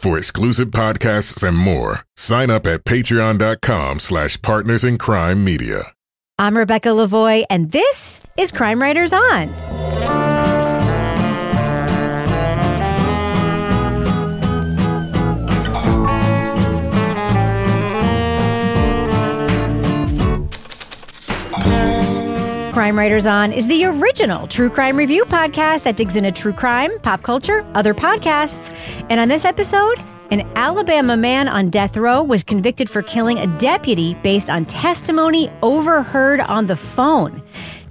For exclusive podcasts and more, sign up at patreon.com slash partners in crime media. I'm Rebecca Lavoie, and this is Crime Writers On. Crime Writers On is the original true crime review podcast that digs into true crime, pop culture, other podcasts. And on this episode, an Alabama man on death row was convicted for killing a deputy based on testimony overheard on the phone.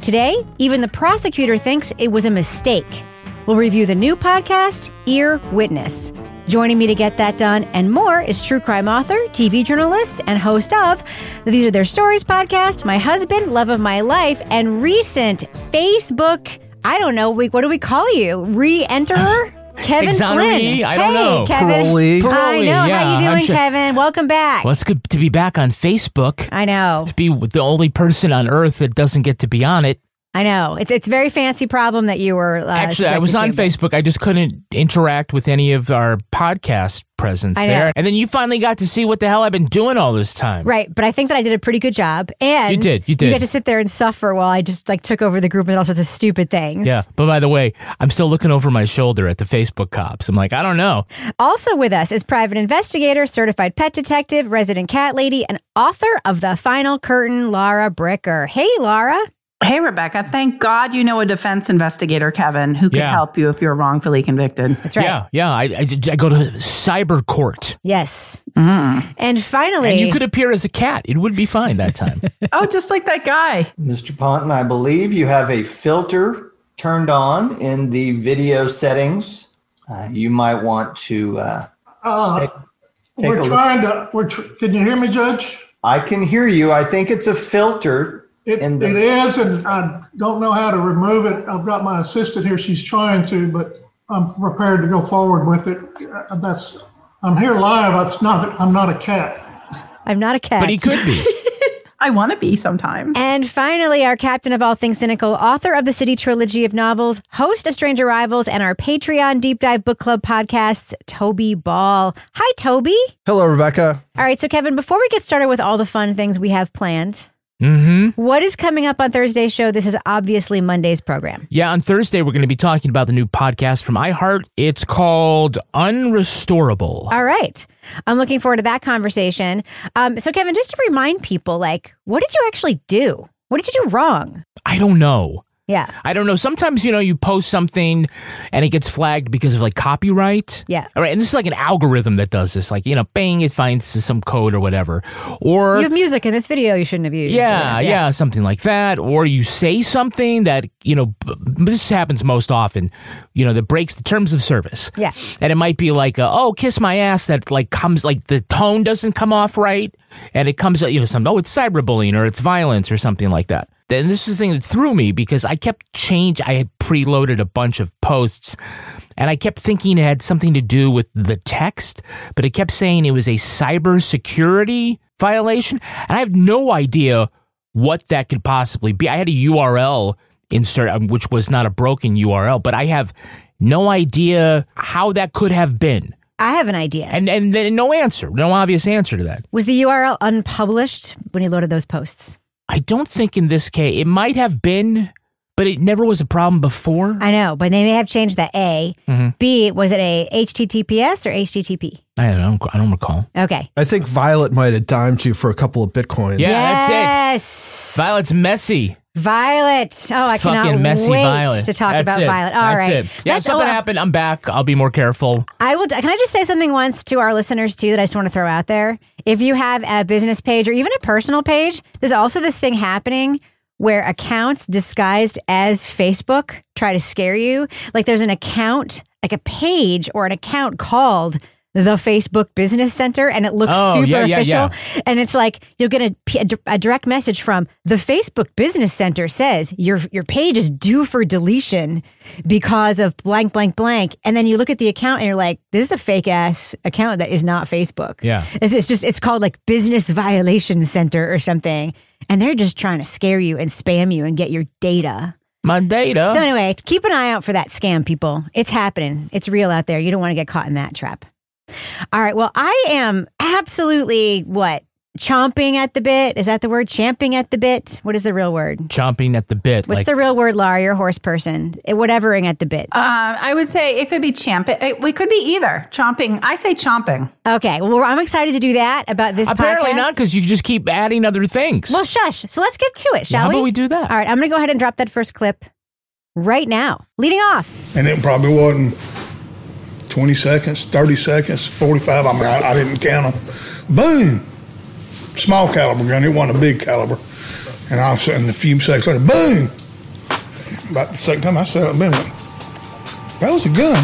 Today, even the prosecutor thinks it was a mistake. We'll review the new podcast, Ear Witness. Joining me to get that done and more is true crime author, TV journalist, and host of These Are Their Stories podcast, my husband, love of my life, and recent Facebook, I don't know, what do we call you? Re enterer? Kevin Exoneree? Flynn. I don't hey, know. Kevin. Parolee. I know. Parolee, How yeah, you doing, sure- Kevin? Welcome back. Well, it's good to be back on Facebook. I know. To be the only person on earth that doesn't get to be on it. I know. It's it's a very fancy problem that you were. Uh, Actually, I was on to, Facebook. I just couldn't interact with any of our podcast presence there. And then you finally got to see what the hell I've been doing all this time. Right, but I think that I did a pretty good job. And You did, you did. You got to sit there and suffer while I just like took over the group and all sorts of stupid things. Yeah. But by the way, I'm still looking over my shoulder at the Facebook cops. I'm like, I don't know. Also with us is private investigator, certified pet detective, resident cat lady, and author of The Final Curtain, Laura Bricker. Hey, Laura. Hey, Rebecca. Thank God you know a defense investigator, Kevin, who could Yeah. help you if you're wrongfully convicted. That's right. Yeah. Yeah. I, I, I go to cyber court. Yes. Mm. And finally, And you could appear as a cat. It would be fine that time. oh, just like that guy. Mr. Ponton, I believe you have a filter turned on in the video settings. Uh, you might want to. Uh, Uh, take, take we're look. trying to, we're, tr- can you hear me, Judge? I can hear you. I think it's a filter. It, in the, it is, and I don't know how to remove it. I've got my assistant here. She's trying to, but I'm prepared to go forward with it. Uh, That's, I'm here live. It's not, I'm not a cat. I'm not a cat. but he could be. I want to be sometimes. And finally, our captain of all things cynical, author of the City Trilogy of novels, host of Stranger Rivals, and our Patreon Deep Dive Book Club podcasts, Toby Ball. Hi, Toby. Hello, Rebecca. All right, so Kevin, before we get started with all the fun things we have planned, Mm-hmm. what is coming up on Thursday's show? This is obviously Monday's program. Yeah, on Thursday we're going to be talking about the new podcast from iHeart. It's called Unrestorable. All right. I'm looking forward to that conversation. Um, so, Kevin, just to remind people, like, what did you actually do? What did you do wrong? I don't know. Yeah. I don't know. Sometimes, you know, you post something and it gets flagged because of like copyright. Yeah. All right. And this is like an algorithm that does this. Like, you know, bang, it finds some code or whatever. Or. You have music in this video you shouldn't have used. or yeah, yeah, something like that. Or you say something that, you know, b- this happens most often, you know, that breaks the terms of service. Yeah. And it might be like, uh, oh, kiss my ass, that like comes, like the tone doesn't come off right. And it comes, you know, some, oh, it's cyberbullying or it's violence or something like that. Then this is the thing that threw me because I kept change. I had preloaded a bunch of posts and I kept thinking it had something to do with the text, but it kept saying it was a cybersecurity violation. And I have no idea what that could possibly be. I had a URL insert, um, which was not a broken URL, but I have no idea how that could have been. I have an idea. And and then no answer, no obvious answer to that. Was the URL unpublished when you loaded those posts? I don't think in this case it might have been, but it never was a problem before. I know, but they may have changed the A. Mm-hmm. B, was it a HTTPS or HTTP? I don't. I don't recall. Okay. I think Violet might have dimed you for a couple of bitcoins. Yeah, that's it. yes. Violet's messy. Violet. Oh, I cannot messy wait Violet. to talk That's about it. Violet. All That's right. it. Yeah, if something happened, I'm back. I'll be more careful. I will. Can I just say something once to our listeners too that I just want to throw out there? If you have a business page or even a personal page, there's also this thing happening where accounts disguised as Facebook try to scare you. Like there's an account, like a page or an account called the Facebook Business Center, and it looks Oh, super yeah, yeah, official. yeah. And it's like you'll get a, p- a di- a direct message from the Facebook Business Center says your your page is due for deletion because of blank blank blank. And then you look at the account and you're like, this is a fake ass account that is not Facebook. Yeah. It's, it's just it's called like Business Violation Center or something, and they're just trying to scare you and spam you and get your data. My data. So anyway, keep an eye out for that scam, people. It's happening. It's real out there. You don't want to get caught in that trap. All right. Well, I am absolutely what chomping at the bit. Is that the word? Champing at the bit. What is the real word? chomping at the bit. What's like, the real word, Laura? You're a horse person. Eh, Whatevering at the bit. Uh, I would say it could be champing. It, it could be either chomping. I say chomping. okay. Well, I'm excited to do that about this. apparently podcast. not because you just keep adding other things. Well, shush. So let's get to it, shall how we? about we do that? All right. I'm going to go ahead and drop that first clip right now. Leading off. and it probably wasn't 20 seconds, 30 seconds, 45. I mean, I, I didn't count them. Boom! Small caliber gun. It wasn't a big caliber. And all of a sudden, a few seconds later, boom! About the second time I saw it, man, that was a gun.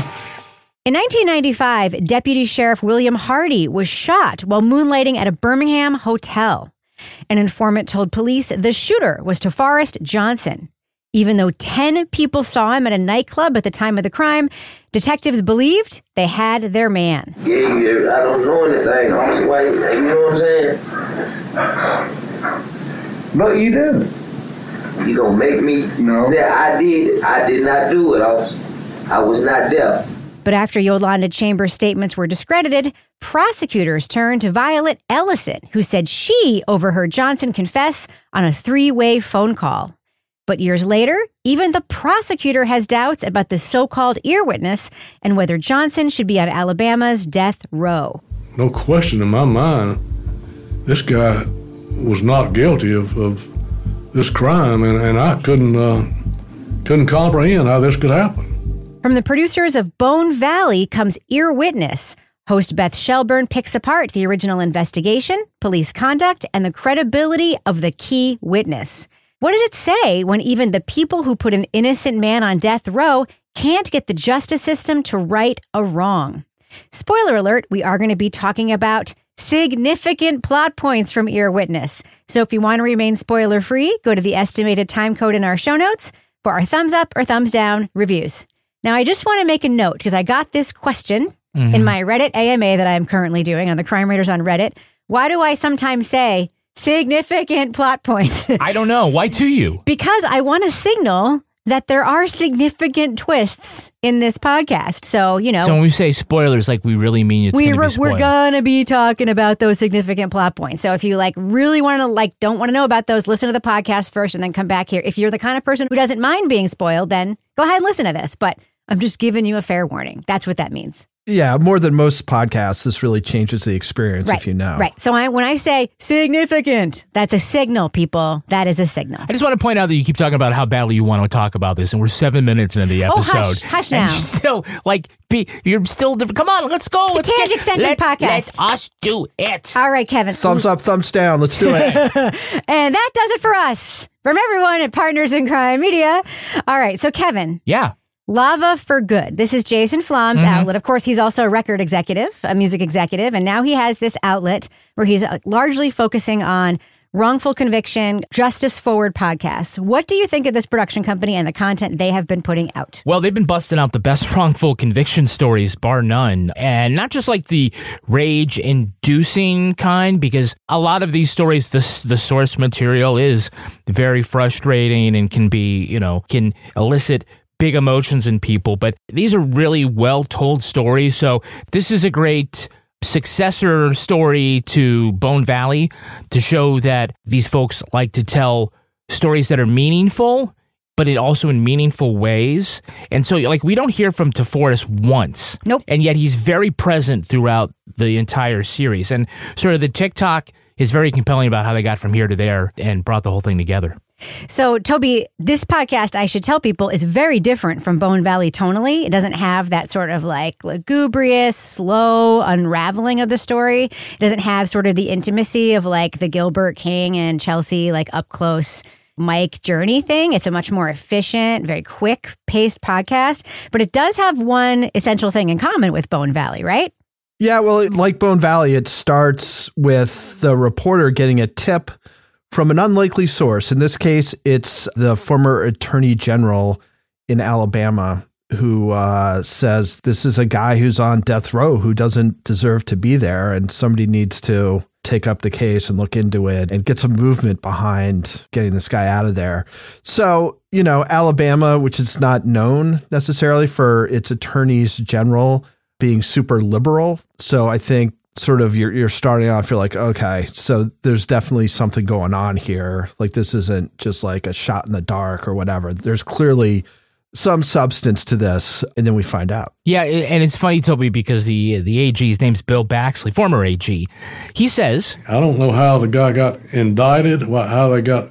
In 1995, Deputy Sheriff William Hardy was shot while moonlighting at a Birmingham hotel. An informant told police the shooter was Toforest Johnson. Even though 10 people saw him at a nightclub at the time of the crime, detectives believed they had their man. Yeah, yeah, I don't know anything. I was waiting. You know what I'm saying? But you do. You gonna make me No. say I did? I did not do it. I was, I was not there. But after Yolanda Chambers' statements were discredited, prosecutors turned to Violet Ellison, who said she overheard Johnson confess on a three way phone call. But years later, even the prosecutor has doubts about the so called ear witness and whether Johnson should be on Alabama's death row. no question in my mind, this guy was not guilty of, of this crime, and, and I couldn't uh, couldn't comprehend how this could happen. From the producers of Bone Valley comes Earwitness. Host Beth Shelburne picks apart the original investigation, police conduct, and the credibility of the key witness. What does it say when even the people who put an innocent man on death row can't get the justice system to right a wrong? Spoiler alert, we are going to be talking about significant plot points from Earwitness. So if you want to remain spoiler free, go to the estimated time code in our show notes for our thumbs up or thumbs down reviews. Now, I just want to make a note because I got this question in mm-hmm. my Reddit AMA that I'm currently doing on the Crime Writers on Reddit. Why do I sometimes say significant plot points? I don't know. Why to you? because I want to signal that there are significant twists in this podcast. So, you know, So when we say spoilers, like we really mean it's we going to re- be we're gonna be talking about those significant plot points. So if you like really want to like don't want to know about those, listen to the podcast first and then come back here. If you're the kind of person who doesn't mind being spoiled, then go ahead and listen to this. But I'm just giving you a fair warning. That's what that means. Yeah, more than most podcasts, this really changes the experience right. if you know. Right. So I when I say significant, that's a signal, people. That is a signal. I just want to point out that you keep talking about how badly you want to talk about this, and we're seven minutes into the Oh, episode. hush, hush and now. you're still like, be, you're still. Come on, let's go. It's let's get- tangent-centric let- podcast. Let us do it. All right, Kevin. Thumbs up, thumbs down. Let's do it. And that does it for us. From everyone at Partners in Crime Media. All right. So, Kevin, Yeah. Lava for Good. This is Jason Flom's Mm-hmm. outlet. Of course, he's also a record executive, a music executive, and now he has this outlet where he's uh, largely focusing on wrongful conviction, justice forward podcasts. What do you think of this production company and the content they have been putting out? Well, they've been busting out the best wrongful conviction stories, bar none. And not just like the rage inducing kind, because a lot of these stories, the, the source material is very frustrating and can be, you know, can elicit big emotions in people. But these are really well told stories. So this is a great successor story to Bone Valley to show that these folks like to tell stories that are meaningful but it also in meaningful ways. And so, like, we don't hear from Toforest once. Nope. And yet he's very present throughout the entire series. And sort of the TikTok is very compelling about how they got from here to there and brought the whole thing together. So, Toby, this podcast, I should tell people, is very different from Bone Valley tonally. It doesn't have that sort of like lugubrious, slow unraveling of the story. It doesn't have sort of the intimacy of like the Gilbert King and Chelsea, like up close Mike journey thing. It's a much more efficient, very quick paced podcast, but it does have one essential thing in common with Bone Valley, right? Yeah, well, like Bone Valley, it starts with the reporter getting a tip from an unlikely source. In this case, it's the former attorney general in Alabama who uh, says this is a guy who's on death row who doesn't deserve to be there, and somebody needs to take up the case and look into it and get some movement behind getting this guy out of there. So, you know, Alabama, which is not known necessarily for its attorneys general being super liberal. So I think sort of you're you're starting off you're like okay so there's definitely something going on here like this isn't just like a shot in the dark or whatever there's clearly some substance to this and then we find out Yeah, and it's funny, Toby, because the the AG's name's Bill Baxley, former AG. He says, I don't know how the guy got indicted, how they got.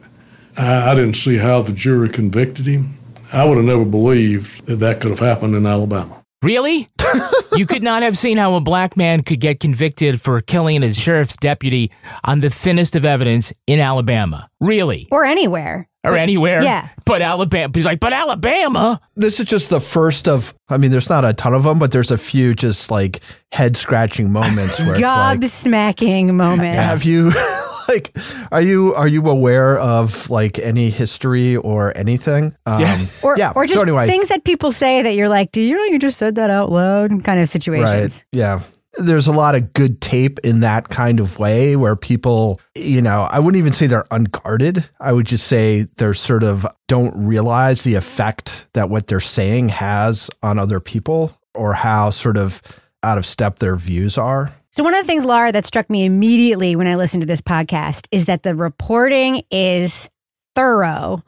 I, I didn't see how the jury convicted him. I would have never believed that that could have happened in Alabama. Really? you could not have seen how a black man could get convicted for killing a sheriff's deputy on the thinnest of evidence in Alabama. Really? Or anywhere. Or anywhere. Yeah. But Alabama. He's like, but Alabama. this is just the first of i mean there's not a ton of them but there's a few just like head scratching moments where it's like Gobsmacking moments. have you like are you are you aware of like any history or anything um, Yeah. Or, yeah or just so anyway things that people say that you're like, do you know you just said that out loud? Kind of situations. Right. Yeah. There's a lot of good tape in that kind of way where people, you know, I wouldn't even say they're unguarded. I would just say they're sort of don't realize the effect that what they're saying has on other people or how sort of out of step their views are. So, one of the things, Laura, that struck me immediately when I listened to this podcast is that the reporting is thorough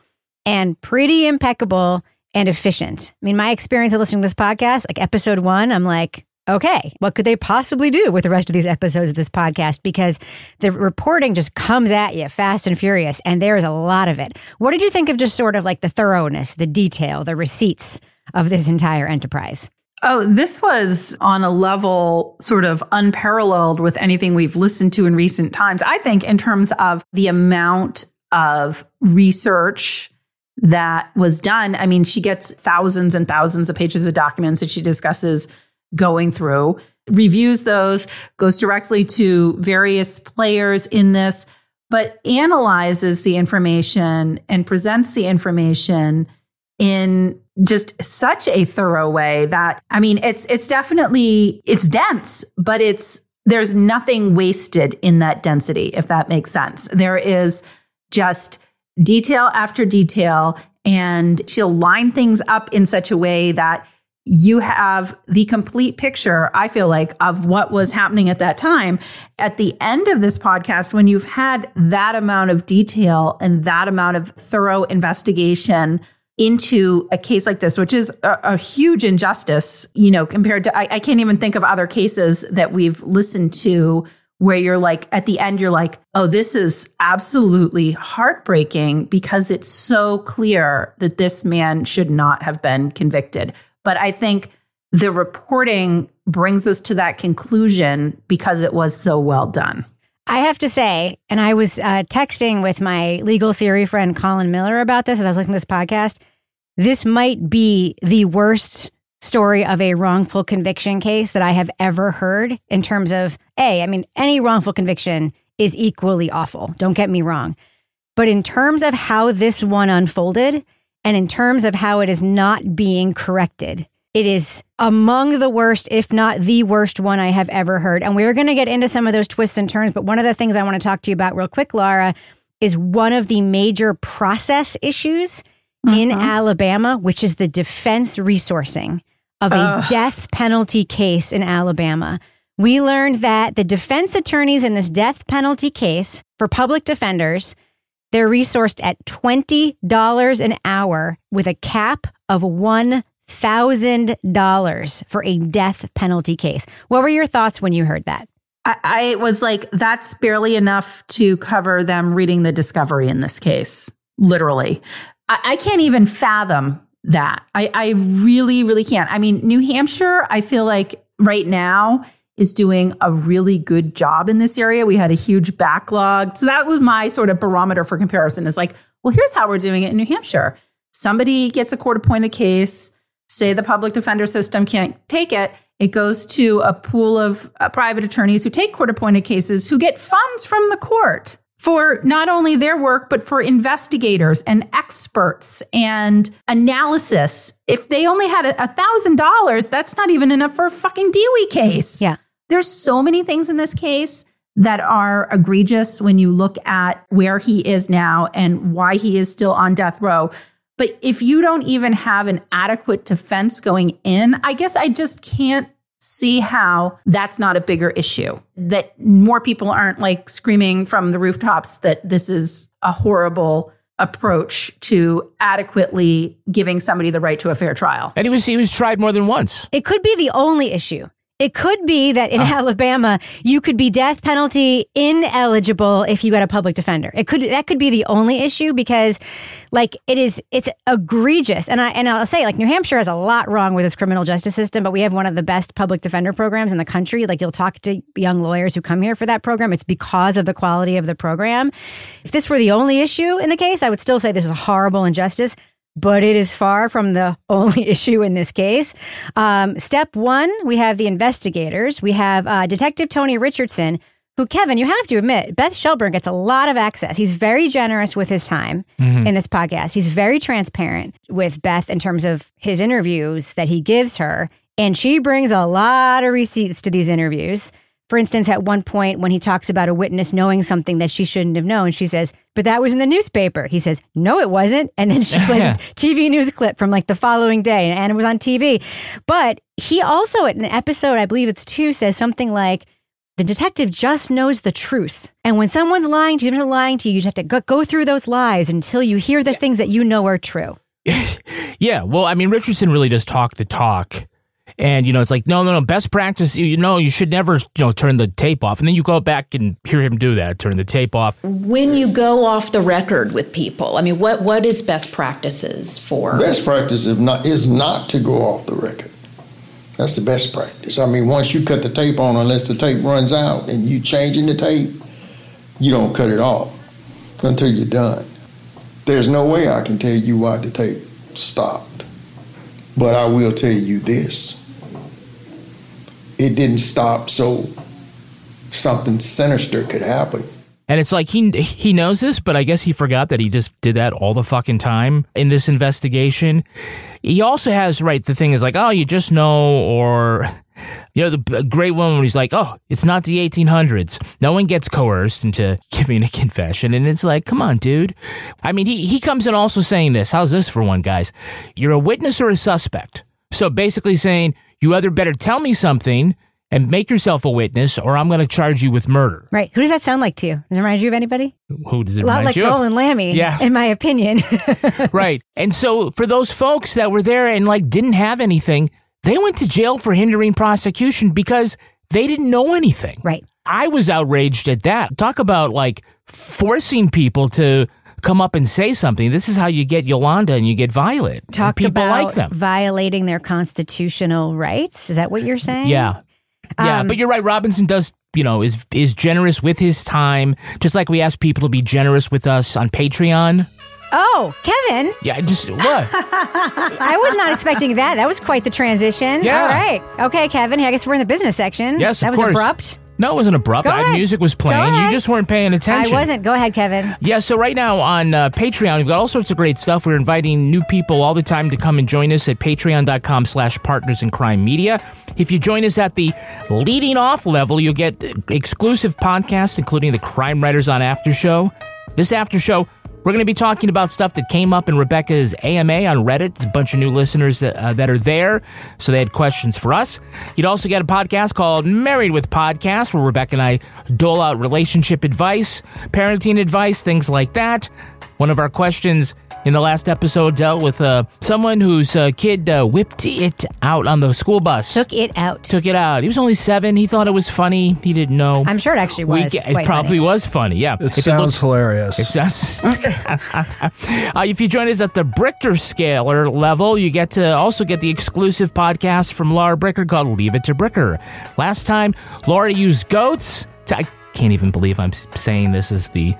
and pretty impeccable and efficient. I mean, my experience of listening to this podcast, like episode one, I'm like, okay, what could they possibly do with the rest of these episodes of this podcast? Because the reporting just comes at you fast and furious, and there is a lot of it. What did you think of just sort of like the thoroughness, the detail, the receipts of this entire enterprise? Oh, this was on a level sort of unparalleled with anything we've listened to in recent times. I think, in terms of the amount of research that was done. I mean, she gets thousands and thousands of pages of documents that she discusses going through, reviews those, goes directly to various players in this, but analyzes the information and presents the information in just such a thorough way that I mean it's it's definitely it's dense but it's there's nothing wasted in that density if that makes sense there is just detail after detail and she'll line things up in such a way that you have the complete picture, I feel like, of what was happening at that time. At the end of this podcast, when you've had that amount of detail and that amount of thorough investigation into a case like this, which is a, a huge injustice, you know, compared to, I, I can't even think of other cases that we've listened to where you're like, at the end, you're like, oh, this is absolutely heartbreaking because it's so clear that this man should not have been convicted. But I think the reporting brings us to that conclusion because it was so well done. I have to say, and I was uh, texting with my legal theory friend Colin Miller about this as I was looking at this podcast. This might be the worst story of a wrongful conviction case that I have ever heard in terms of A, I mean, any wrongful conviction is equally awful. Don't get me wrong. But in terms of how this one unfolded and in terms of how it is not being corrected, it is among the worst, if not the worst one I have ever heard. And we're going to get into some of those twists and turns. But one of the things I want to talk to you about real quick, Laura, is one of the major process issues in mm-hmm. Alabama, which is the defense resourcing of a Ugh. death penalty case in Alabama. We learned that the defense attorneys in this death penalty case for public defenders They're resourced at $20 an hour with a cap of $1,000 for a death penalty case. What were your thoughts when you heard that? I, I was like, that's barely enough to cover them reading the discovery in this case, literally. I, I can't even fathom that. I, I really, really can't. I mean, New Hampshire, I feel like right now is doing a really good job in this area. We had a huge backlog. So that was my sort of barometer for comparison is like, well, here's how we're doing it in New Hampshire. Somebody gets a court appointed case, say the public defender system can't take it. It goes to a pool of uh, private attorneys who take court appointed cases who get funds from the court for not only their work, but for investigators and experts and analysis. If they only had a thousand dollars, that's not even enough for a fucking DUI case. Yeah. There's so many things in this case that are egregious when you look at where he is now and why he is still on death row. But if you don't even have an adequate defense going in, I guess I just can't see how that's not a bigger issue. That more people aren't like screaming from the rooftops that this is a horrible approach to adequately giving somebody the right to a fair trial. And he was he was tried more than once. It could be the only issue. It could be that in uh, Alabama you could be death penalty ineligible if you got a public defender. It could that could be the only issue because like it is it's egregious. And I and I'll say like New Hampshire has a lot wrong with its criminal justice system, but we have one of the best public defender programs in the country. Like you'll talk to young lawyers who come here for that program. It's because of the quality of the program. If this were the only issue in the case, I would still say this is a horrible injustice but it is far from the only issue in this case. Um, step one, we have the investigators. We have uh, Detective Tony Richardson, who, Kevin, you have to admit, Beth Shelburne gets a lot of access. He's very generous with his time mm-hmm. in this podcast. He's very transparent with Beth in terms of his interviews that he gives her. And she brings a lot of receipts to these interviews. For instance, at one point when he talks about a witness knowing something that she shouldn't have known, she says, "But that was in the newspaper." He says, "No, it wasn't." And then she played a TV news clip from like the following day, and it was on TV. But he also, at an episode, I believe it's two, says something like, "The detective just knows the truth, and when someone's lying to you, they're lying to you. You just have to go, through those lies until you hear the yeah. things that you know are true." yeah, well, I mean, Richardson really does talk the talk and, you know, it's like, no, no, no, best practice, you, you know, you should never, you know, turn the tape off. And then you go back and hear him do that, turn the tape off. When you go off the record with people, I mean, what, what is best practices for? Best practice is not, is not to go off the record. That's the best practice. I mean, once you cut the tape on, unless the tape runs out and you changing the tape, you don't cut it off until you're done. There's no way I can tell you why the tape stopped. But I will tell you this it didn't stop so something sinister could happen. And it's like he he knows this, but I guess he forgot that he just did that all the fucking time in this investigation. He also has right. The thing is like, oh, you just know, or you know, the great one when he's like, oh, it's not the 1800s. No one gets coerced into giving a confession, and it's like, come on, dude. I mean, he he comes in also saying this. How's this for one, guys? You're a witness or a suspect. So basically saying you either better tell me something and make yourself a witness, or I'm going to charge you with murder. Right. Who does that sound like to you? Does it remind you of anybody? Who does it a lot like you Roland of? Lammy, yeah. in my opinion. right. And so for those folks that were there and like didn't have anything, they went to jail for hindering prosecution because they didn't know anything. Right. I was outraged at that. Talk about like forcing people to come up and say something. This is how you get Yolanda and you get Violet. Talk people about like them. violating their constitutional rights. Is that what you're saying? Yeah. Yeah, Um, but you're right. Robinson does, you know, is is generous with his time, just like we ask people to be generous with us on Patreon. Oh, Kevin. Yeah, I just what? I was not expecting that. That was quite the transition. Yeah. All right. Okay, Kevin. I guess we're in the business section. Yes, That was course. abrupt. No, it wasn't abrupt. Go I- ahead. music was playing. You just weren't paying attention. I wasn't. Go ahead, Kevin. Yeah, so right now on uh, Patreon, we've got all sorts of great stuff. We're inviting new people all the time to come and join us at patreon.com slash partners in crime media. If you join us at the leading off level, you'll get exclusive podcasts, including the Crime Writers on After Show. This after show We're going to be talking about stuff that came up in Rebecca's AMA on Reddit. There's a bunch of new listeners that, uh, that are there, so they had questions for us. You'd also get a podcast called Married with Podcast, where Rebecca and I dole out relationship advice, parenting advice, things like that. One of our questions in the last episode dealt with uh, someone whose uh, kid uh, whipped it out on the school bus. Took it out. Took it out. He was only seven. He thought it was funny. He didn't know. I'm sure it actually We was. get- it probably funny. was funny. Yeah. It If sounds look- hilarious. it sounds. uh, if you join us at the Brichter scaler level, you get to also get the exclusive podcast from Laura Bricker called "Leave It to Bricker." Last time, Laura used goats. To, I can't even believe I'm saying this is the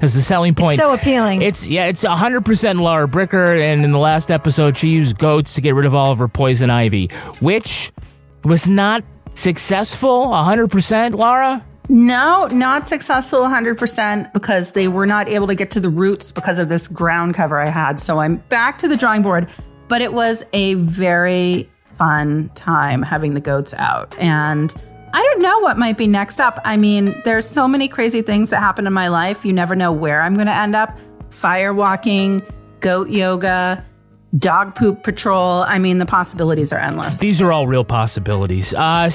as the selling point. so appealing. It's yeah, it's 100% Laura Bricker, and in the last episode, she used goats to get rid of all of her poison ivy, which was not successful. 100%, Laura. No, not successful 100% because they were not able to get to the roots because of this ground cover I had. So I'm back to the drawing board, but it was a very fun time having the goats out. And I don't know what might be next up. I mean, there's so many crazy things that happen in my life. You never know where I'm going to end up. Fire walking, goat yoga, dog poop patrol. I mean, the possibilities are endless. These are all real possibilities. Uh,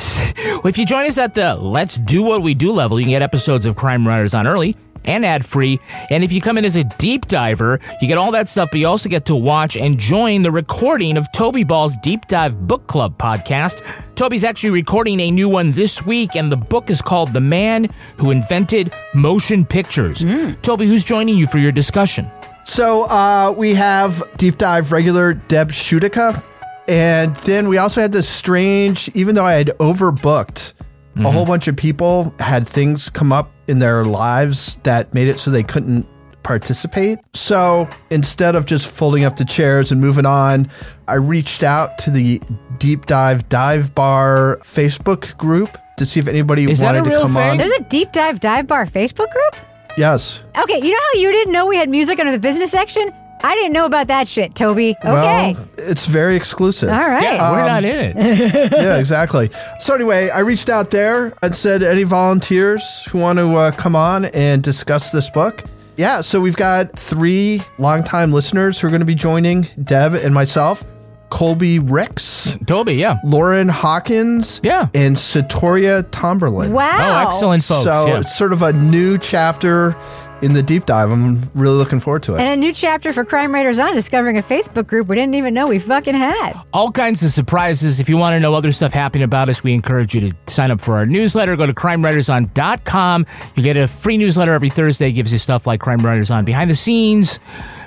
if you join us at the Let's Do What We Do level, you can get episodes of Crime Writers on early and ad free. And if you come in as a deep diver, you get all that stuff, but you also get to watch and join the recording of Toby Ball's Deep Dive Book Club podcast. Toby's actually recording a new one this week, and the book is called The Man Who Invented Motion Pictures. Toby, who's joining you for your discussion? So uh, we have deep dive regular Deb Shudica, and then we also had this strange. Even though I had overbooked, a whole bunch of people had things come up in their lives that made it so they couldn't participate. So instead of just folding up the chairs and moving on, I reached out to the Deep Dive Dive Bar Facebook group to see if anybody Is that wanted a to come thing? on. There's a deep dive dive bar Facebook group? Yes. Okay, you know how you didn't know we had music under the business section? I didn't know about that shit, Toby. Okay. Well, it's very exclusive. All right. Yeah, we're Um, not in it. yeah, exactly. So anyway, I reached out there and said, any volunteers who want to uh, come on and discuss this book? Yeah, so we've got three longtime listeners who are going to be joining Dev and myself. Colby Ricks, Toby, yeah. Lauren Hawkins, Yeah. and Satoria Tomberlin. Wow. Oh, excellent, folks. So yeah. it's sort of a new chapter in the deep dive. I'm really looking forward to it. And a new chapter for Crime Writers on discovering a Facebook group we didn't even know we fucking had. all kinds of surprises. If you want to know other stuff happening about us, we encourage you to sign up for our newsletter. Go to crimewriterson.com. You get a free newsletter every Thursday. It gives you stuff like Crime Writers on behind the scenes,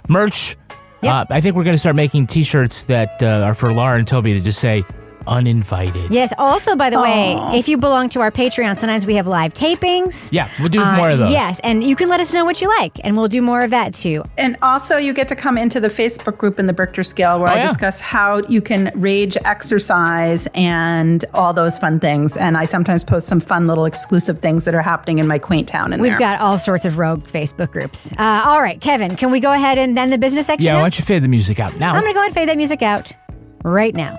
merch. Uh, I think we're going to start making T-shirts that uh, are for Laura and Toby to just say uninvited. Yes. Also, by the way, if you belong to our Patreon, sometimes we have live tapings. Yeah, we'll do Uh, more of those. Yes, and you can let us know what you like, and we'll do more of that too. And also, you get to come into the Facebook group in the Brichter Scale where Oh, I yeah. discuss how you can rage exercise and all those fun things. And I sometimes post some fun little exclusive things that are happening in my quaint town. In We've there. got all sorts of rogue Facebook groups. Uh, all right, Kevin, can we go ahead and then the business section? Yeah, now? why don't you fade the music out now? I'm going to go ahead and fade that music out right now.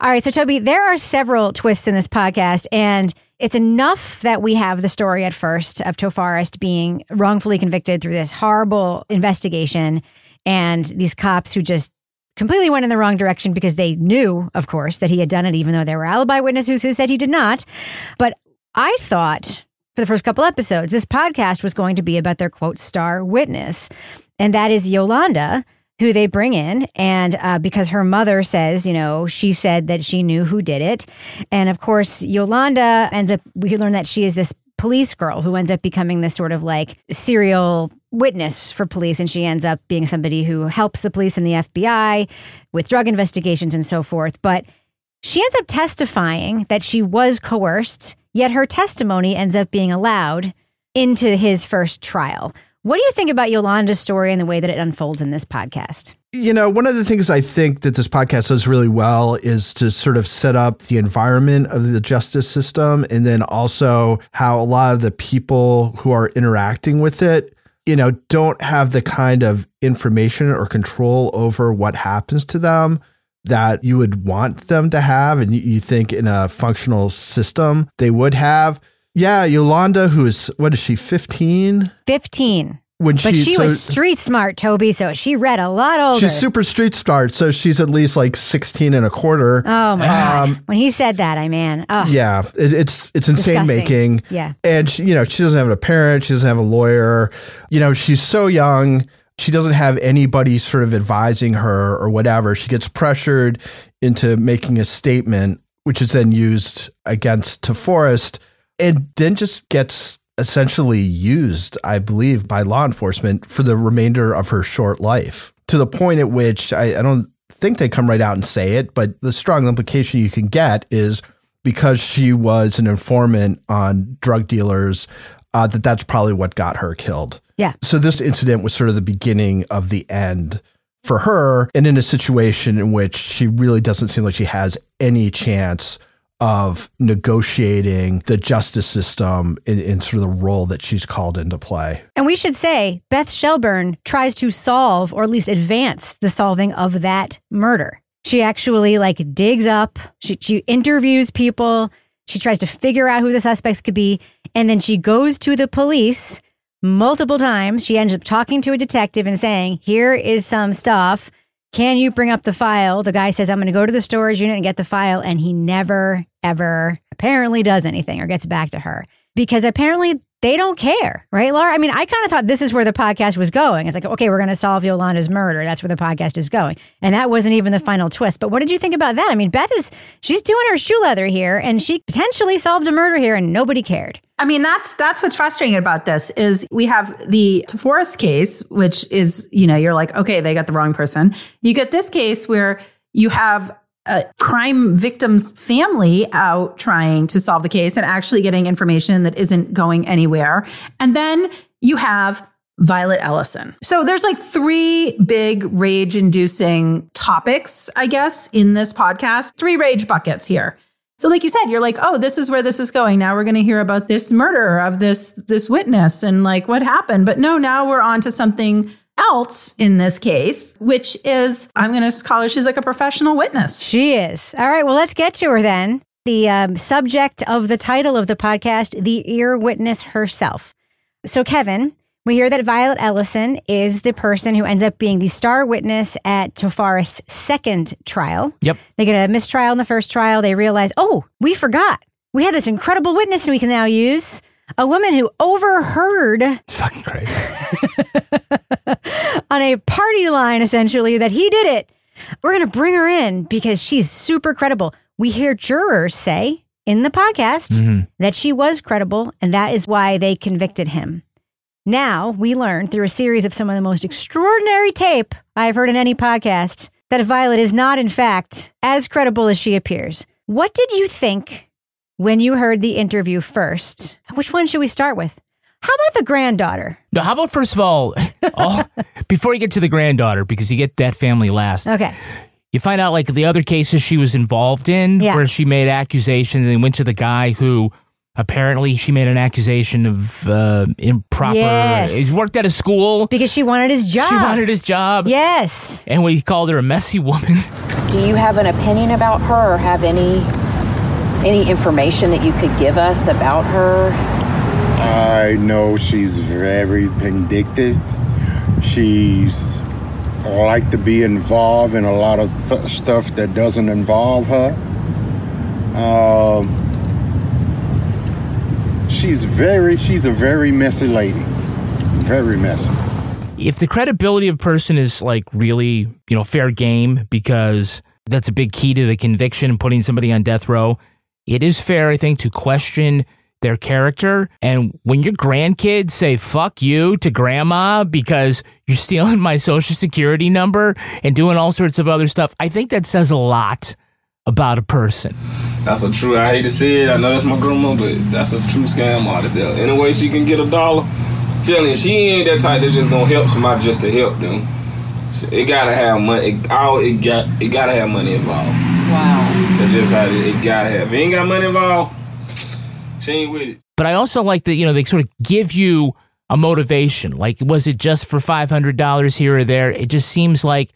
All right, so Toby, there are several twists in this podcast, and it's enough that we have the story at first of Toforest being wrongfully convicted through this horrible investigation, and these cops who just completely went in the wrong direction because they knew, of course, that he had done it, even though there were alibi witnesses who said he did not. But I thought for the first couple episodes, this podcast was going to be about their quote star witness, and that is Yolanda who they bring in. And uh, because her mother says, you know, she said that she knew who did it. And of course, Yolanda ends up, we learn that she is this police girl who ends up becoming this sort of like serial witness for police. And she ends up being somebody who helps the police and the FBI with drug investigations and so forth. But she ends up testifying that she was coerced, yet her testimony ends up being allowed into his first trial. What do you think about Yolanda's story and the way that it unfolds in this podcast? You know, one of the things I think that this podcast does really well is to sort of set up the environment of the justice system and then also how a lot of the people who are interacting with it, you know, don't have the kind of information or control over what happens to them that you would want them to have and you think in a functional system they would have. Yeah, Yolanda, who is what is she, 15? 15. When but she- she so- was street smart, Toby, so she read a lot older. She's super street smart, so she's at least like 16 and a quarter. Oh my Um, god! When he said that, I man, oh Yeah, it, it's it's insane Disgusting. making. Yeah. and she, you know she doesn't have a parent, she doesn't have a lawyer. You know, she's so young. She doesn't have anybody sort of advising her or whatever. She gets pressured into making a statement, which is then used against Toforest, and then just gets essentially used, I believe, by law enforcement for the remainder of her short life. To the point at which I, I don't think they come right out and say it, but the strong implication you can get is because she was an informant on drug dealers, uh, that that's probably what got her killed. Yeah. So this incident was sort of the beginning of the end for her, and in a situation in which she really doesn't seem like she has any chance of negotiating the justice system in, in sort of the role that she's called into play. And we should say Beth Shelburne tries to solve or at least advance the solving of that murder. She actually like digs up, she, she interviews people, she tries to figure out who the suspects could be, and then she goes to the police multiple times. She ends up talking to a detective and saying, Here is some stuff. Can you bring up the file? The guy says, I'm going to go to the storage unit and get the file. And he never, ever apparently does anything or gets back to her because apparently they don't care, right, Laura? I mean, I kind of thought this is where the podcast was going. It's like, okay, we're going to solve Yolanda's murder. That's where the podcast is going. And that wasn't even the final twist. But what did you think about that? I mean, Beth is, she's doing her shoe leather here and she potentially solved a murder here and nobody cared. I mean, that's that's what's frustrating about this is we have the Forest case, which is, you know, you're like, okay, they got the wrong person. You get this case where you have a crime victim's family out trying to solve the case and actually getting information that isn't going anywhere. And then you have Violet Ellison. So there's like three big rage inducing topics, I guess, in this podcast, three rage buckets here. So like you said, you're like, oh, this is where this is going. Now we're going to hear about this murder of this this witness and like what happened. But no, now we're on to something else in this case, which is I'm going to call her she's like a professional witness. She is. All right, well, let's get to her then. The um, subject of the title of the podcast, The Ear Witness Herself. So, Kevin, we hear that Violet Ellison is the person who ends up being the star witness at Toforest's second trial. Yep. They get a mistrial in the first trial. They realize, oh, we forgot. We had this incredible witness and we can now use. A woman who overheard It's Fucking crazy. on a party line, essentially, that he did it. We're going to bring her in because she's super credible. We hear jurors say in the podcast Mhm. that she was credible, and that is why they convicted him. Now we learn through a series of some of the most extraordinary tape I've heard in any podcast that Violet is not, in fact, as credible as she appears. What did you think when you heard the interview first? Which one should we start with? How about the granddaughter? No, how about first of all, all before you get to the granddaughter, because you get that family last. Okay. You find out like the other cases she was involved in, Yeah. where she made accusations, and went to the guy who apparently she made an accusation of uh, improper. Yes. He worked at a school because she wanted his job. She wanted his job. Yes. And when he called her a messy woman. Do you have an opinion about her or have any any information that you could give us about her? I know she's very vindictive. She's like to be involved in a lot of th- stuff that doesn't involve her. Um, she's very, she's a very messy lady. Very messy. if the credibility of a person is like really, you know, fair game, because that's a big key to the conviction and putting somebody on death row, it is fair, I think, to question their character. And when your grandkids say fuck you to grandma because you're stealing my social security number and doing all sorts of other stuff, I think that says a lot about a person. That's a true. I hate to say it. I know that's my grandma, but that's a true scam out of there. Any way she can get a dollar, telling you, she ain't that type that's just gonna help somebody just to help them. It gotta have money. It, all it got. It gotta have money involved. Wow. That's just how it, it gotta have. If it ain't got money involved, she ain't with it. But I also like that, you know, they sort of give you a motivation. Like, was it just for $500 here or there? It just seems like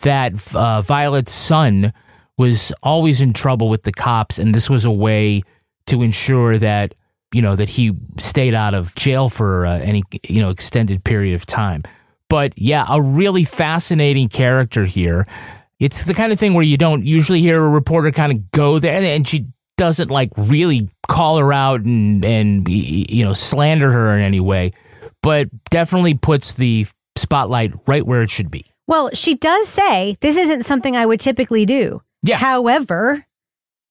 that uh, Violet's son was always in trouble with the cops, and this was a way to ensure that, you know, that he stayed out of jail for uh, any, you know, extended period of time. But yeah, a really fascinating character here. It's the kind of thing where you don't usually hear a reporter kind of go there, and, and she doesn't like really call her out and and you know slander her in any way, but definitely puts the spotlight right where it should be. Well, she does say this isn't something I would typically do. Yeah. However,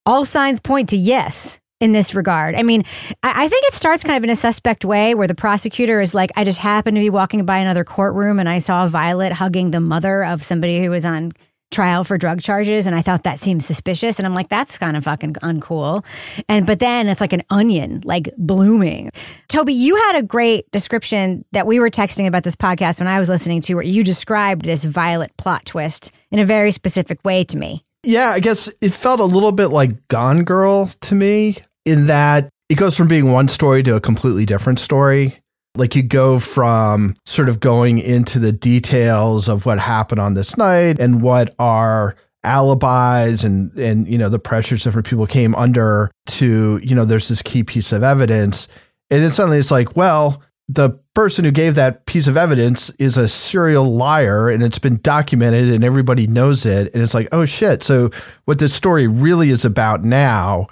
all signs point to yes in this regard. I mean, I, I think it starts kind of in a suspect way where the prosecutor is like, I just happened to be walking by another courtroom and I saw Violet hugging the mother of somebody who was on trial for drug charges and I thought that seemed suspicious and I'm like that's kind of fucking uncool. And but then it's like an onion like blooming. Toby, you had a great description that we were texting about this podcast when I was listening to where you described this Violet plot twist in a very specific way to me. Yeah, I guess it felt a little bit like Gone Girl to me in that it goes from being one story to a completely different story. Like you go from sort of going into the details of what happened on this night and what are alibis and and you know the pressures different people came under to you know there's this key piece of evidence. And then suddenly it's like well the person who gave that piece of evidence is a serial liar and it's been documented and everybody knows it. And it's like oh shit. So what this story really is about now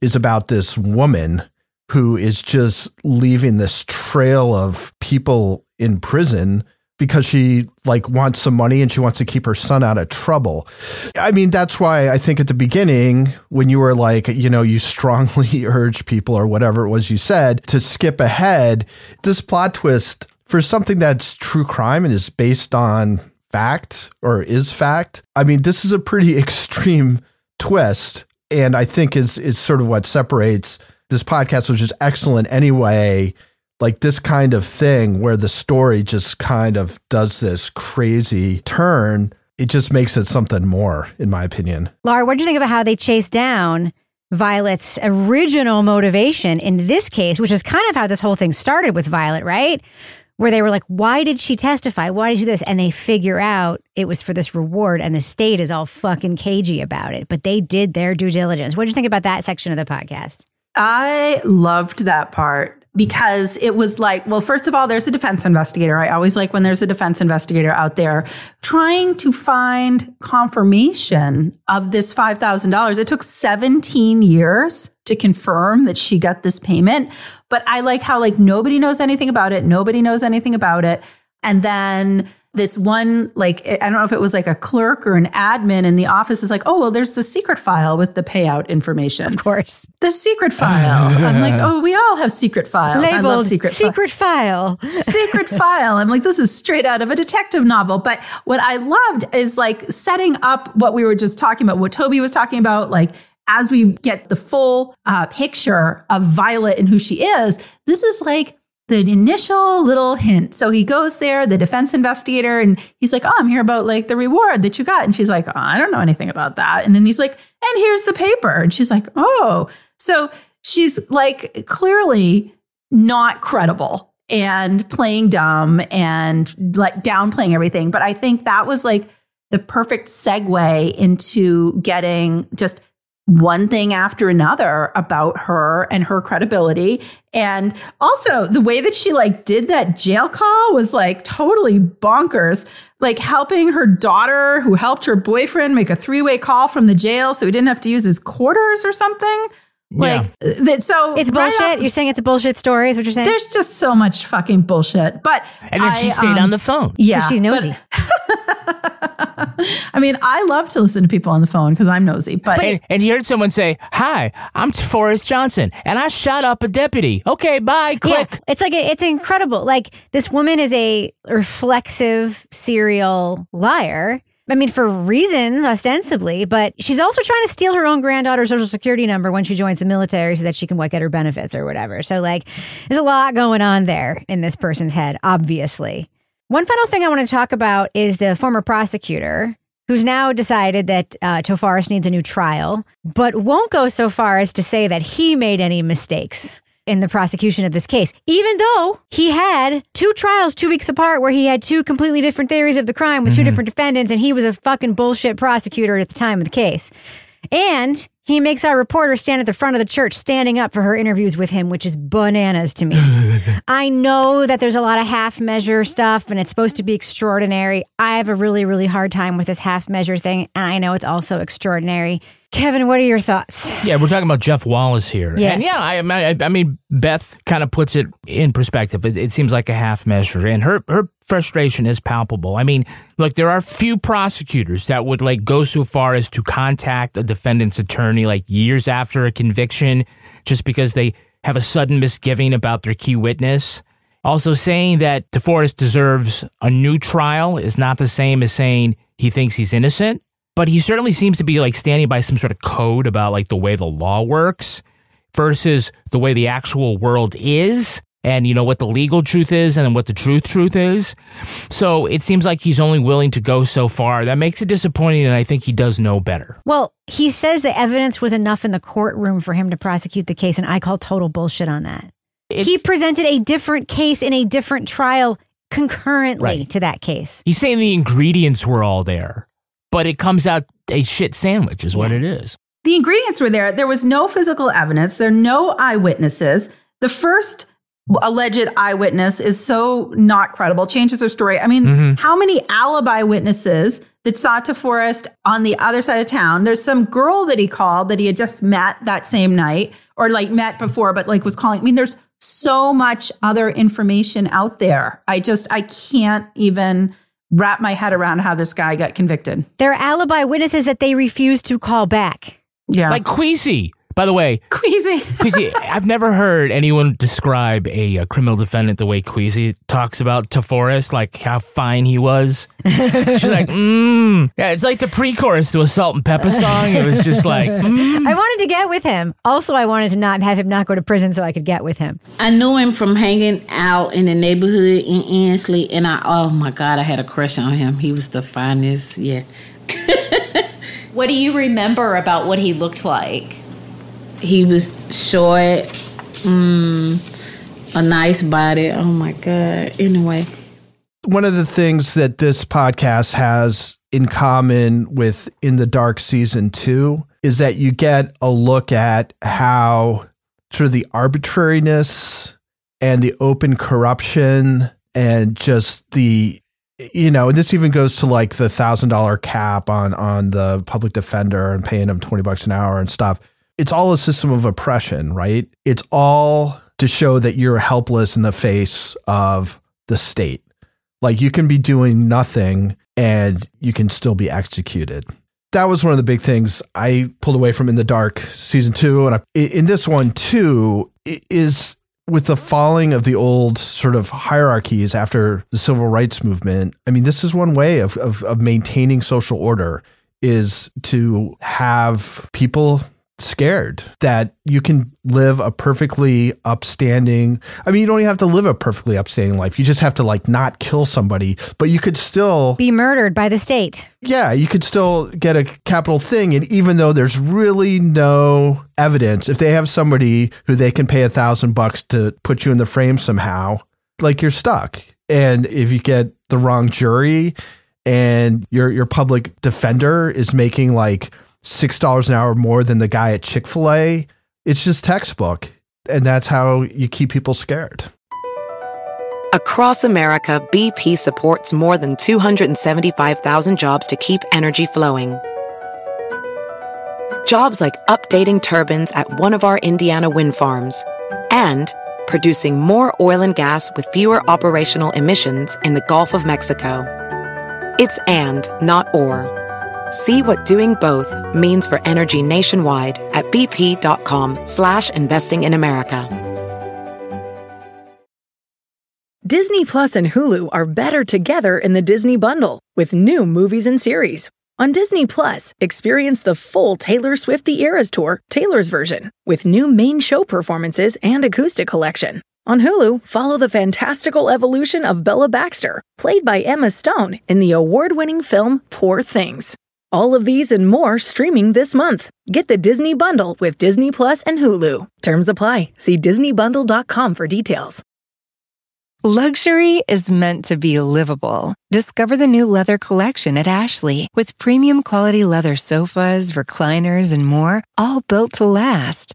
is about this woman who is just leaving this trail of people in prison because she like wants some money and she wants to keep her son out of trouble. I mean, that's why I think at the beginning when you were like, you know, you strongly urge people or whatever it was you said to skip ahead, this plot twist for something that's true crime and is based on fact or is fact. I mean, this is a pretty extreme twist and I think is is sort of what separates this podcast which is excellent anyway like this kind of thing where the story just kind of does this crazy turn it just makes it something more in my opinion Laura, what do you think about how they chase down Violet's original motivation in this case, which is kind of how this whole thing started with Violet, right? Where they were like, why did she testify? Why did she do this? And they figure out it was for this reward, and the state is all fucking cagey about it. But they did their due diligence. What did you think about that section of the podcast? I loved that part because it was like, well, first of all, there's a defense investigator. I always like when there's a defense investigator out there trying to find confirmation of this $5,000. It took 17 years to confirm that she got this payment. But I like how like nobody knows anything about it. Nobody knows anything about it. And then this one, like, I don't know if it was like a clerk or an admin in the office is like, oh, well, there's the secret file with the payout information. Of course. The secret file. I'm like, oh, we all have secret files. I love Labeled secret fi- secret file. secret file. I'm like, this is straight out of a detective novel. But what I loved is like setting up what we were just talking about, what Toby was talking about, like, as we get the full uh, picture of Violet and who she is, this is like the initial little hint. So he goes there, the defense investigator, and he's like, Oh, I'm here about like the reward that you got. And she's like, oh, I don't know anything about that. And then he's like, And here's the paper. And she's like, Oh. So she's like clearly not credible and playing dumb and like downplaying everything. But I think that was like the perfect segue into getting just one thing after another about her and her credibility. And also the way that she like did that jail call was like totally bonkers. Like helping her daughter who helped her boyfriend make a three-way call from the jail so he didn't have to use his quarters or something. Like that so It's right bullshit. off- You're saying it's a bullshit story, is what you're saying? There's just so much fucking bullshit. But And then she I, stayed um, on the phone. Yeah. she's but- nosy. I mean, I love to listen to people on the phone because I'm nosy. But and, and he heard someone say, Hi, I'm Forrest Johnson, and I shot up a deputy. Okay, bye, click. Yeah, it's like it's incredible. Like this woman is a reflexive serial liar. I mean, for reasons ostensibly, but she's also trying to steal her own granddaughter's social security number when she joins the military so that she can get her benefits or whatever. So like, there's a lot going on there in this person's head. Obviously, one final thing I want to talk about is the former prosecutor who's now decided that uh, Toforest needs a new trial, but won't go so far as to say that he made any mistakes in the prosecution of this case, even though he had two trials two weeks apart where he had two completely different theories of the crime with two mm-hmm. different defendants, and he was a fucking bullshit prosecutor at the time of the case. And he makes our reporter stand at the front of the church standing up for her interviews with him, which is bananas to me. I know that there's a lot of half measure stuff and it's supposed to be extraordinary. I have a really, really hard time with this half measure thing, and I know it's also extraordinary. Kevin, what are your thoughts? Yeah, we're talking about Jeff Wallace here. Yes. And yeah, I, I, I mean, Beth kind of puts it in perspective. It, it seems like a half measure, and her, her frustration is palpable. I mean, look, there are few prosecutors that would like go so far as to contact a defendant's attorney like years after a conviction just because they have a sudden misgiving about their key witness. Also, saying that Toforest deserves a new trial is not the same as saying he thinks he's innocent but he certainly seems to be like standing by some sort of code about like the way the law works versus the way the actual world is and you know what the legal truth is and what the truth truth is so it seems like he's only willing to go so far that makes it disappointing and i think he does know better Well, he says the evidence was enough in the courtroom for him to prosecute the case, and I call total bullshit on that. he presented a different case in a different trial concurrently Right. to that case. he's saying the ingredients were all there but it comes out a shit sandwich is what it is the ingredients were there. There was no physical evidence. There are no eyewitnesses. The first alleged eyewitness is so not credible, changes her story. I mean, Mhm. how many alibi witnesses that saw Toforest on the other side of town? There's some girl that he called that he had just met that same night or like met before, but like was calling. I mean, there's so much other information out there. I just, I can't even wrap my head around how this guy got convicted. There are alibi witnesses that they refuse to call back. Yeah. like queasy by the way Queasy. Queasy, I've never heard anyone describe a, uh criminal defendant the way Queasy talks about Toforest, like how fine he was. She's like, mmm. Yeah, it's like the pre-chorus to a Salt-N-Pepa song. It was just like, mm. I wanted to get with him. Also, I wanted to not have him not go to prison so I could get with him. I knew him from hanging out in the neighborhood in Ensley, and I oh my god, I had a crush on him. He was the finest. Yeah, What do you remember about what he looked like? He was short, mm, a nice body. Oh my god. Anyway, one of the things that this podcast has in common with In the Dark season two is that you get a look at how sort of the arbitrariness and the open corruption and just the you know, and this even goes to like the thousand dollar cap on on the public defender and paying them twenty bucks an hour and stuff. It's all a system of oppression, right? It's all to show that you're helpless in the face of the state. Like you can be doing nothing and you can still be executed. That was one of the big things I pulled away from in the dark season two, and I, in this one too is with the falling of the old sort of hierarchies after the civil rights movement. I mean, this is one way of of, of maintaining social order is to have people scared that you can live a perfectly upstanding I mean you don't even have to live a perfectly upstanding life. You just have to like not kill somebody, but you could still Be murdered by the state. yeah, you could still get a capital thing. And even though there's really no evidence, if they have somebody who they can pay a thousand bucks to put you in the frame somehow, like you're stuck. And if you get the wrong jury and your your public defender is making like six dollars an hour more than the guy at Chick-fil-A, it's just textbook. And that's how you keep people scared. Across America, BP supports more than 275,000 jobs to keep energy flowing. Jobs like updating turbines at one of our Indiana wind farms and producing more oil and gas with fewer operational emissions in the Gulf of Mexico. It's and, not or. See what doing both means for energy nationwide at bp.com slash investing in America. Disney Plus and Hulu are better together in the Disney bundle with new movies and series. On Disney Plus, experience the full Taylor Swift The Eras Tour, Taylor's version, with new main show performances and acoustic collection. On Hulu, follow the fantastical evolution of Bella Baxter, played by Emma Stone in the award winning film Poor Things. All of these and more streaming this month. Get the Disney Bundle with Disney Plus and Hulu. Terms apply. See DisneyBundle.com for details. Luxury is meant to be livable. Discover the new leather collection at Ashley with premium quality leather sofas, recliners, and more, all built to last.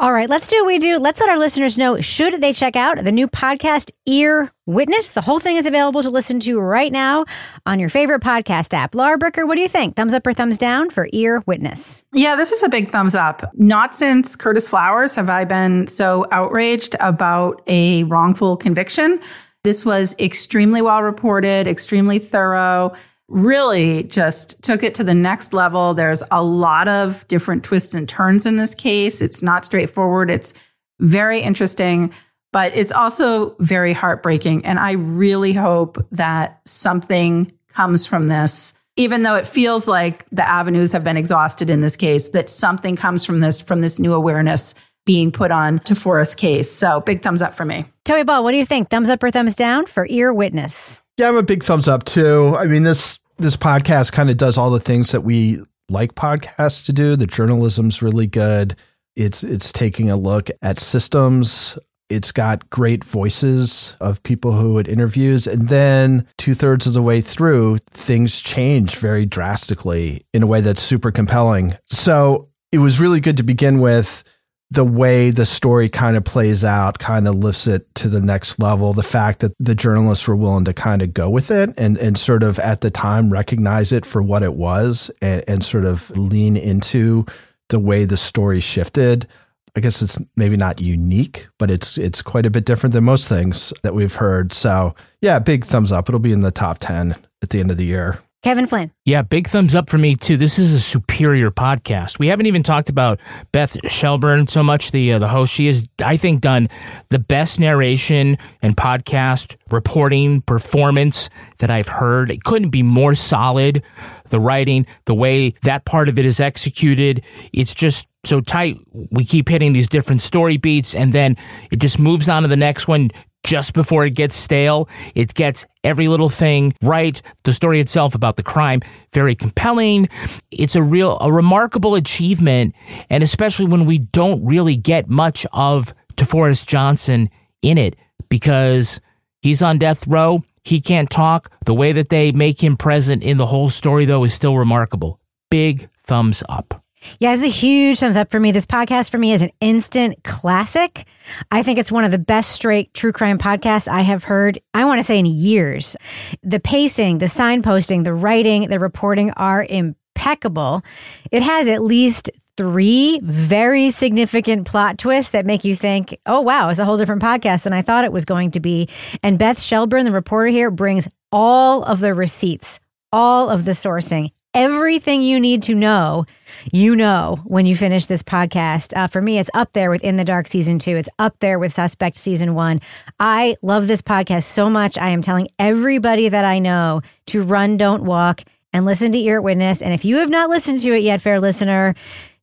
All right, let's do what we do. Let's let our listeners know should they check out the new podcast, Ear Witness. The whole thing is available to listen to right now on your favorite podcast app. Laura Bricker, what do you think? Thumbs up or thumbs down for Earwitness? Yeah, this is a big thumbs up. Not since Curtis Flowers have I been so outraged about a wrongful conviction. This was extremely well reported, extremely thorough really just took it to the next level. There's a lot of different twists and turns in this case. It's not straightforward. It's very interesting, but it's also very heartbreaking. And I really hope that something comes from this, even though it feels like the avenues have been exhausted in this case, that something comes from this, from this new awareness being put on Toforest's case. So big thumbs up for me. Toby Ball, what do you think? Thumbs up or thumbs down for Earwitness? Yeah, I'm a big thumbs up too. I mean, this this podcast kind of does all the things that we like podcasts to do. The journalism's really good. It's it's taking a look at systems. It's got great voices of people who it interviews. And then two thirds of the way through, things change very drastically in a way that's super compelling. So it was really good to begin with the way the story kind of plays out kind of lifts it to the next level. The fact that the journalists were willing to kind of go with it and, and sort of at the time recognize it for what it was and, and sort of lean into the way the story shifted. I guess it's maybe not unique, but it's it's quite a bit different than most things that we've heard. So yeah, big thumbs up. It'll be in the top ten at the end of the year. Kevin Flynn. Yeah, big thumbs up for me too. This is a superior podcast. We haven't even talked about Beth Shelburne so much, the uh, the host. She has, I think, done the best narration and podcast reporting performance that I've heard. It couldn't be more solid. The writing, the way that part of it is executed, it's just so tight. We keep hitting these different story beats, and then it just moves on to the next one just before it gets stale. It gets every little thing right. The story itself about the crime, very compelling. It's a real, a remarkable achievement. And especially when we don't really get much of Toforest Johnson in it because he's on death row. He can't talk. The way that they make him present in the whole story, though, is still remarkable. Big thumbs up. Yeah, it's a huge thumbs up for me. This podcast for me is an instant classic. I think it's one of the best straight true crime podcasts I have heard, I want to say in years. The pacing, the signposting, the writing, the reporting are impeccable. It has at least three very significant plot twists that make you think, oh, wow, it's a whole different podcast than I thought it was going to be. And Beth Shelburne, the reporter here, brings all of the receipts, all of the sourcing, everything you need to know, you know when you finish this podcast. Uh, for me, it's up there with In the Dark season two. It's up there with Suspect season one. I love this podcast so much. I am telling everybody that I know to run, don't walk, and listen to Earwitness. And if you have not listened to it yet, fair listener,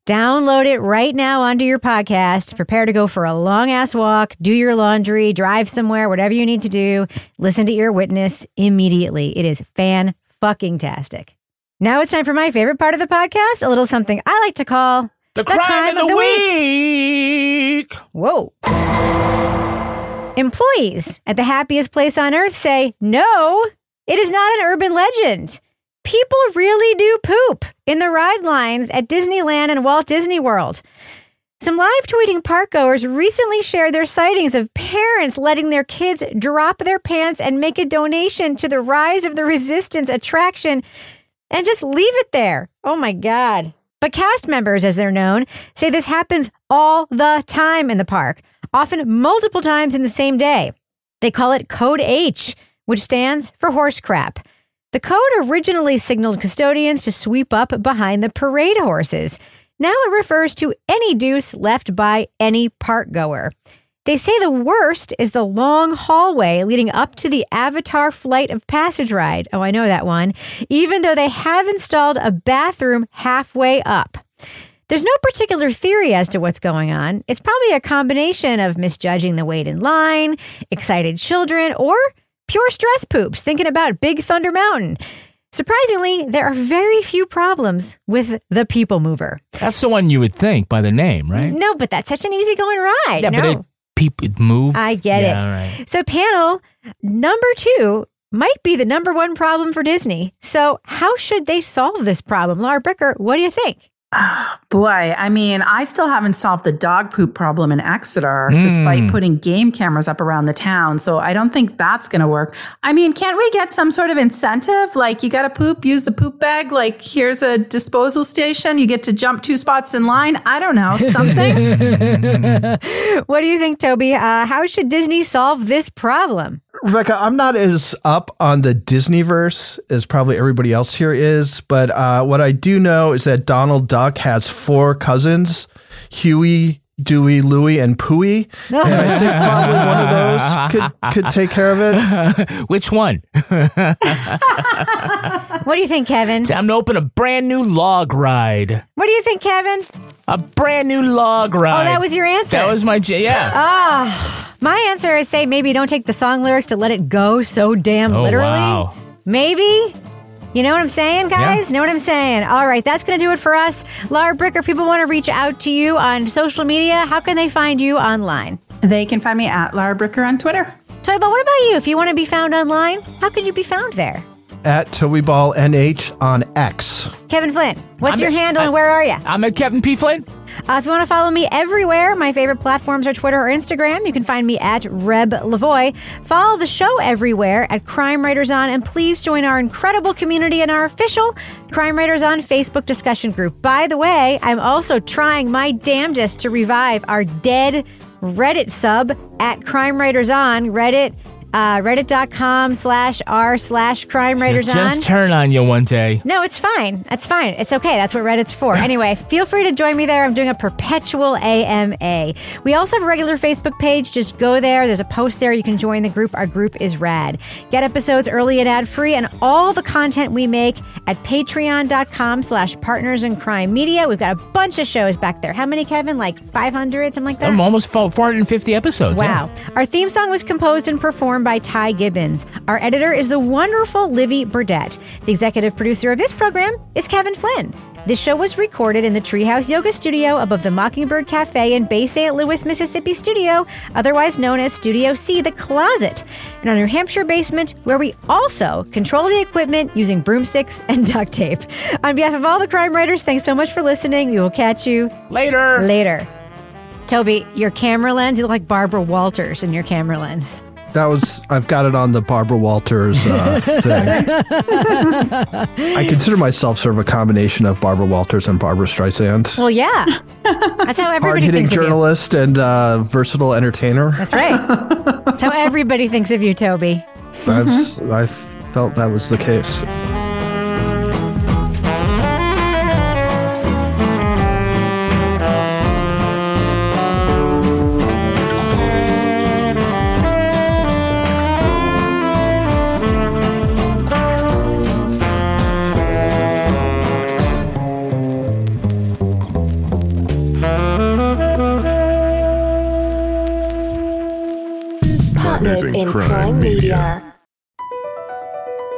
Download it right now onto your podcast. Prepare to go for a long ass walk, do your laundry, drive somewhere, whatever you need to do. Listen to Earwitness immediately. It is fan fucking tastic. Now it's time for my favorite part of the podcast, a little something I like to call the, crime, of the, week. Whoa. Employees at the happiest place on earth say, no, it is not an urban legend people really do poop in the ride lines at Disneyland and Walt Disney World. Some live tweeting parkgoers recently shared their sightings of parents letting their kids drop their pants and make a donation to the Rise of the Resistance attraction and just leave it there. Oh my God. But cast members, as they're known, say this happens all the time in the park, often multiple times in the same day. They call it Code H, which stands for horse crap. The code originally signaled custodians to sweep up behind the parade horses. Now it refers to any deuce left by any park goer. They say the worst is the long hallway leading up to the Avatar Flight of Passage ride. Oh, I know that one. Even though they have installed a bathroom halfway up. There's no particular theory as to what's going on. It's probably a combination of misjudging the wait in line, excited children, or pure stress poops thinking about Big Thunder Mountain. Surprisingly, there are very few problems with the People Mover. That's the one you would think by the name, right? No, but that's such an easygoing ride. Yeah, no. but it, people it move. I get Yeah, it. right. So, panel number two might be the number one problem for Disney. So, how should they solve this problem? Laura Bricker, what do you think? Boy, I mean, I still haven't solved the dog poop problem in Exeter, Mm. despite putting game cameras up around the town. So I don't think that's going to work. I mean, can't we get some sort of incentive? Like, you got to poop, use the poop bag. Like, here's a disposal station. You get to jump two spots in line. I don't know, something. what do you think, Toby? Uh, how should Disney solve this problem? Rebecca, I'm not as up on the Disneyverse as probably everybody else here is, but uh, what I do know is that Donald Duck has four cousins Huey, Dewey, Louie, and Pooey. And I think probably one of those could, could take care of it. Which one? What do you think, Kevin? Time to open a brand new log ride. What do you think, Kevin? A brand new log ride. Oh, that was your answer. That was my j- yeah. Ah, my answer is say maybe don't take the song lyrics to let it go so damn Oh, literally. wow. Maybe. You know what I'm saying, guys? Yeah. Know what I'm saying? All right, that's going to do it for us. Laura Bricker, if people want to reach out to you on social media, how can they find you online? they can find me at Laura Bricker on Twitter. Toby Ball, what about you? If you want to be found online, how can you be found there? At Toby Ball NH on X. Kevin Flynn, what's I'm your at- handle I- and where are you? I'm at Kevin P. Flynn. Uh, if you want to follow me everywhere, my favorite platforms are Twitter or Instagram. You can find me at Reb Lavoie. Follow the show everywhere at Crime Writers On, and please join our incredible community in our official Crime Writers On Facebook discussion group. By the way, I'm also trying my damnedest to revive our dead Reddit sub at Crime Writers On Reddit. Uh, reddit.com slash r slash crime writers on Just turn on you one day. no, it's fine. That's fine. It's okay. That's what Reddit's for. Anyway, feel free to join me there. I'm doing a perpetual AMA. We also have a regular Facebook page. Just go there. There's a post there. You can join the group. Our group is rad. Get episodes early and ad free and all the content we make at patreon.com slash partners in crime media. We've got a bunch of shows back there. How many, Kevin? Like 500, something like that? I'm almost 450 episodes. yeah. Wow. Our theme song was composed and performed by Ty Gibbons. Our editor is the wonderful Livy Burdett. The executive producer of this program is Kevin Flynn. This show was recorded in the Treehouse Yoga Studio above the Mockingbird Cafe in Bay St. Louis, Mississippi studio, otherwise known as Studio C, the closet, in our New Hampshire basement, where we also control the equipment using broomsticks and duct tape. On behalf of all the crime writers, thanks so much for listening. We will catch you later. Later. Toby, your camera lens, you look like Barbara Walters in your camera lens. That was, I've got it on the Barbara Walters uh, thing. I consider myself sort of a combination of Barbara Walters and Barbra Streisand. well, yeah. That's how everybody thinks of you. journalist and uh, versatile entertainer. That's right. That's how everybody thinks of you, Toby. That's, I, felt that was the case.